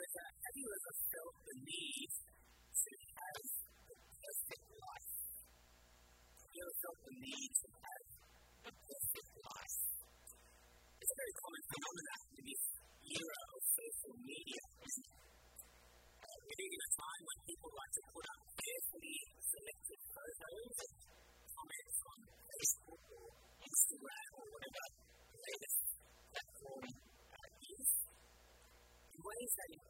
But uh, have you ever felt the need to have a perfect life? Have you ever felt the need to have a perfect life? It's a very common phenomenon in this era of social media. Uh, we live in a time when people like to put up carefully selected photos and comments on Facebook or Instagram or whatever latest platform uh, is. In ways that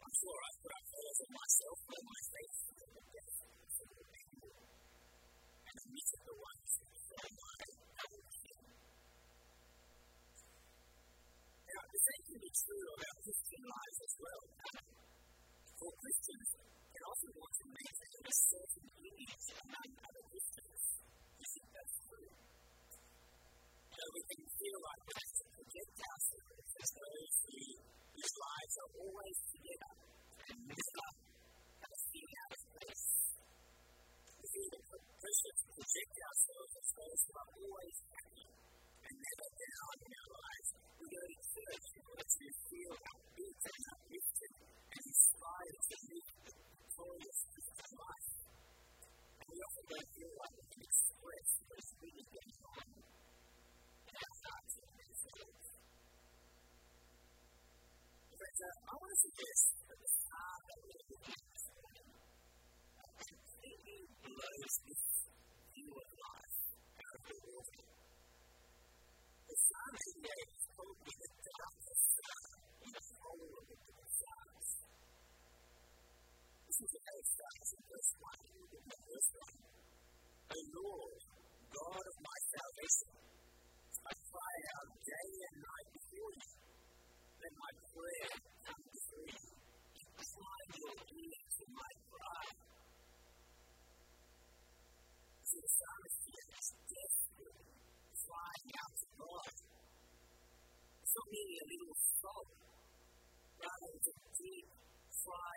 I'm sure I put up holes in myself and my faith the meat of the ones who the same can be true about Christian lives as well. For Christians, it often wants to maintain a certain lineage among other You see, that's true. Though we feel like we have to project ourselves you one? Lord, God of my salvation, I cry out day and night before you. Then my prayer comes through you. Incline your ear to my cry. So the psalmist here is desperate, crying out to God. It's not merely a little sob, rather, it's a deep cry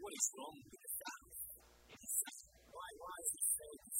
what is wrong with the Sabbath? Why, why is it so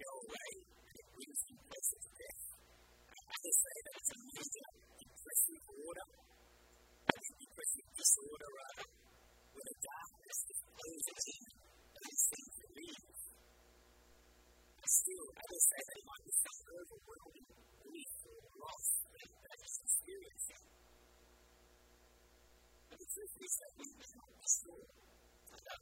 to say that it's a major depressive order, I mean depressive disorder rather, where the darkness is overseen and it seems to leave. Still, others say they might be such overwhelming grief or loss that they just experience it. But the truth is that we cannot be sure about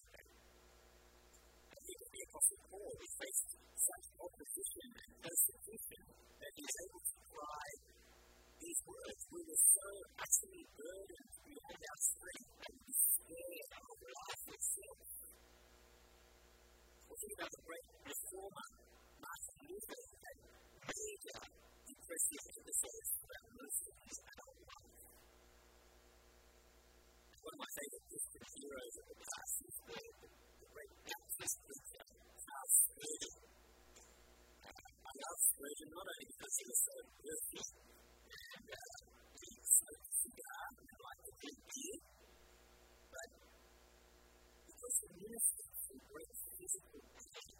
persecution that he's able to apply these words. We were so utterly burdened beyond our strength and we scared our whole life was sin. Thinking about the great reformer, Martin Luther had major impressions to the souls of our Muslims and our life. One of my favorite Christian heroes of the past is the great Baptist preacher, Charles Spurgeon das, weil ich nur eine Klasse ist, ist Because the minister of the great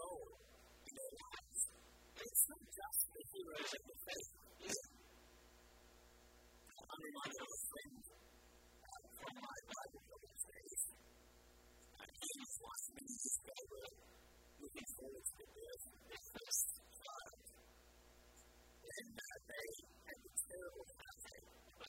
soul in their lives. And it's not just the heroes of the faith, is it? I'm reminded of a friend uh, from my Bible college days. And he was once in his favor, looking forward to the birth of their first child. Then uh, they had the terrible heartache of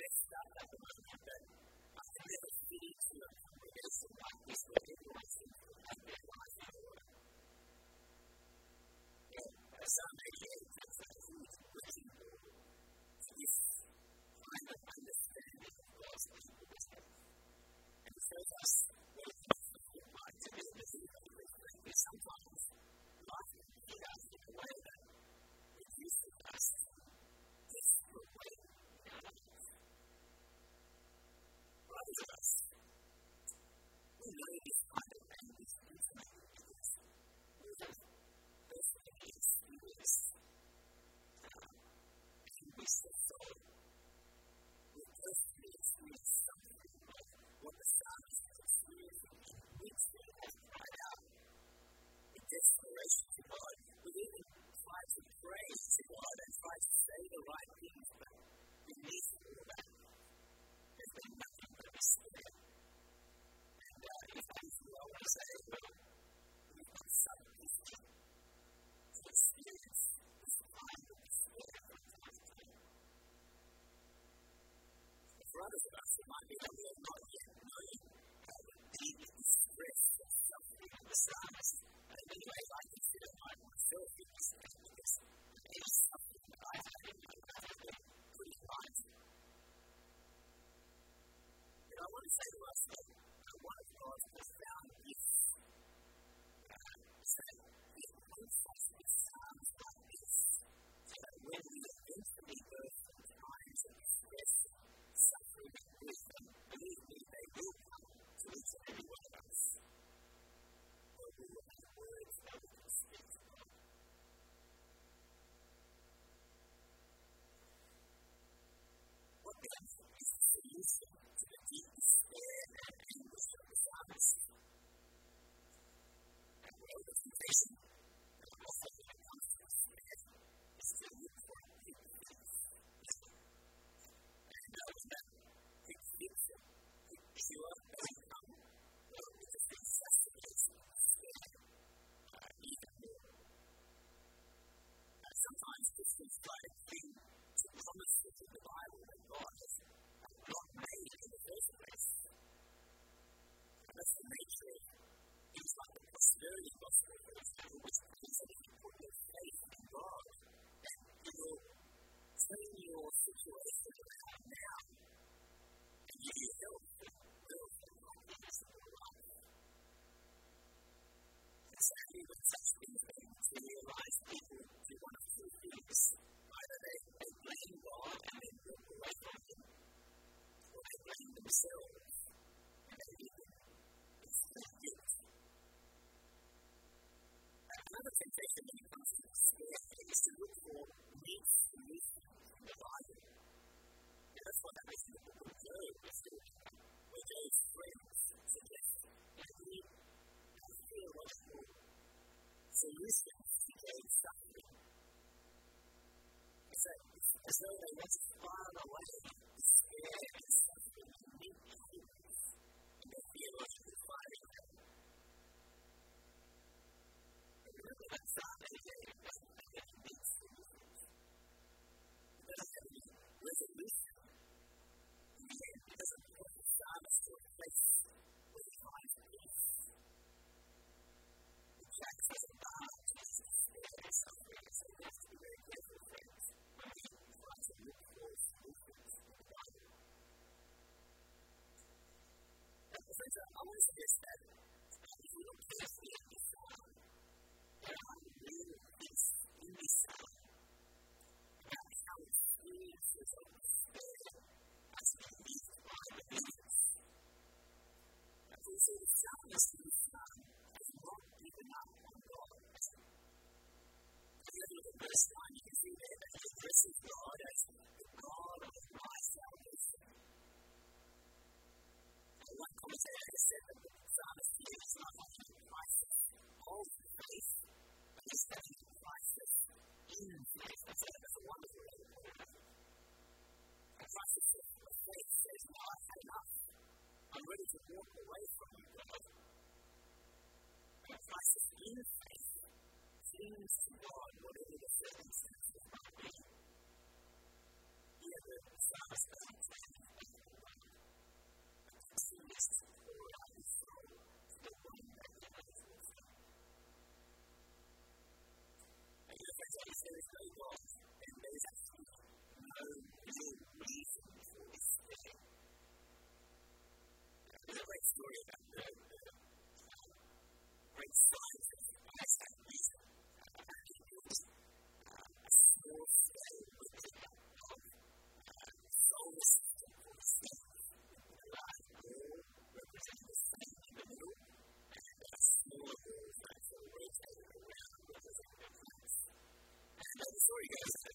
messed up at the moment, that I can never see to a conversation like this where desperation to God. We even try to pray to God and try to say the right things, but beneath all that, there's been nothing but. And uh, if I feel I want to say, well, we've got some history to experience this kind of from. For others of us, might be that we are not yet knowing how the deep distress of besides, in many ways, I consider my is something that I have in my life pretty. And I want to say to us that one of God's profound gifts, is that puts us that's far away. Scared is something unique to humans, and they feel us requiring them. And. It doesn't have any resolution. In the end, it doesn't put the psalmist to a place where he finds peace. That look for solutions in the Bible. And so I want to trust is just faith says, no, I've had enough. I'm ready to walk away from you, God. And trust is in faith, seems to God whatever the circumstances might be. Here, the stars don't take the to pour out his soul to the one that he loves with him. And you know, as I said, it's no God, and there's actually no Thank. There's a great story about the great science of the Einstein. He built a small scale with a of solar system for the state. A large ball representing the state in the middle, and a smaller ball that's rotating around representing the planets. And the story goes that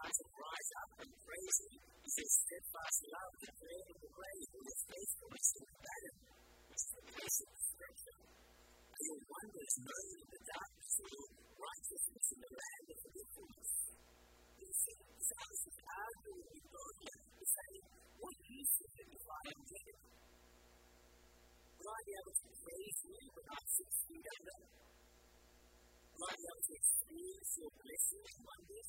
eyes will rise up and praise him. He says, steadfast love and favor will praise and his faithfulness in the battle, which is the of destruction. And your wonders known in the darkness will righteousness in the land of forgetfulness. You see, Psalms is arguing with God and saying, What use is it if I am dead? Will I be able to praise you when I'm six feet under? Will I be able to experience your blessings one day?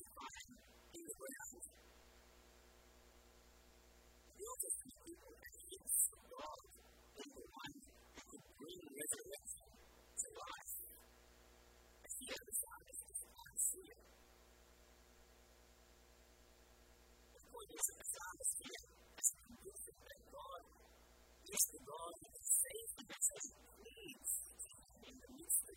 is the God that saves us as he pleads in the midst of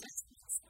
Christians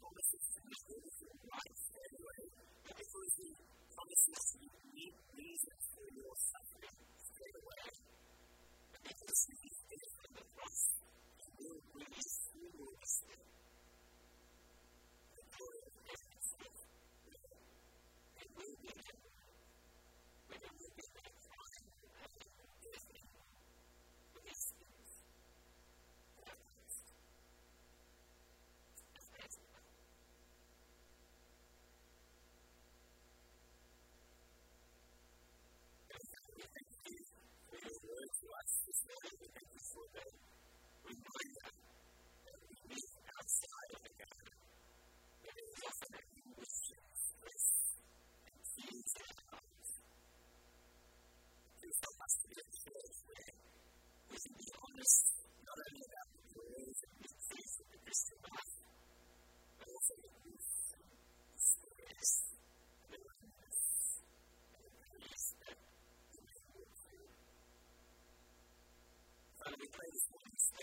promises to be true for life anyway, but because the promises to be Thank you.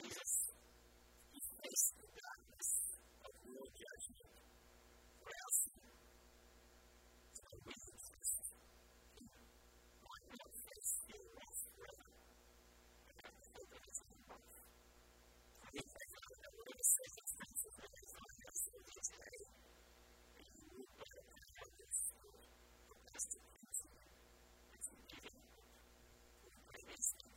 Jesus is faced with darkness of no judgment. Thank you.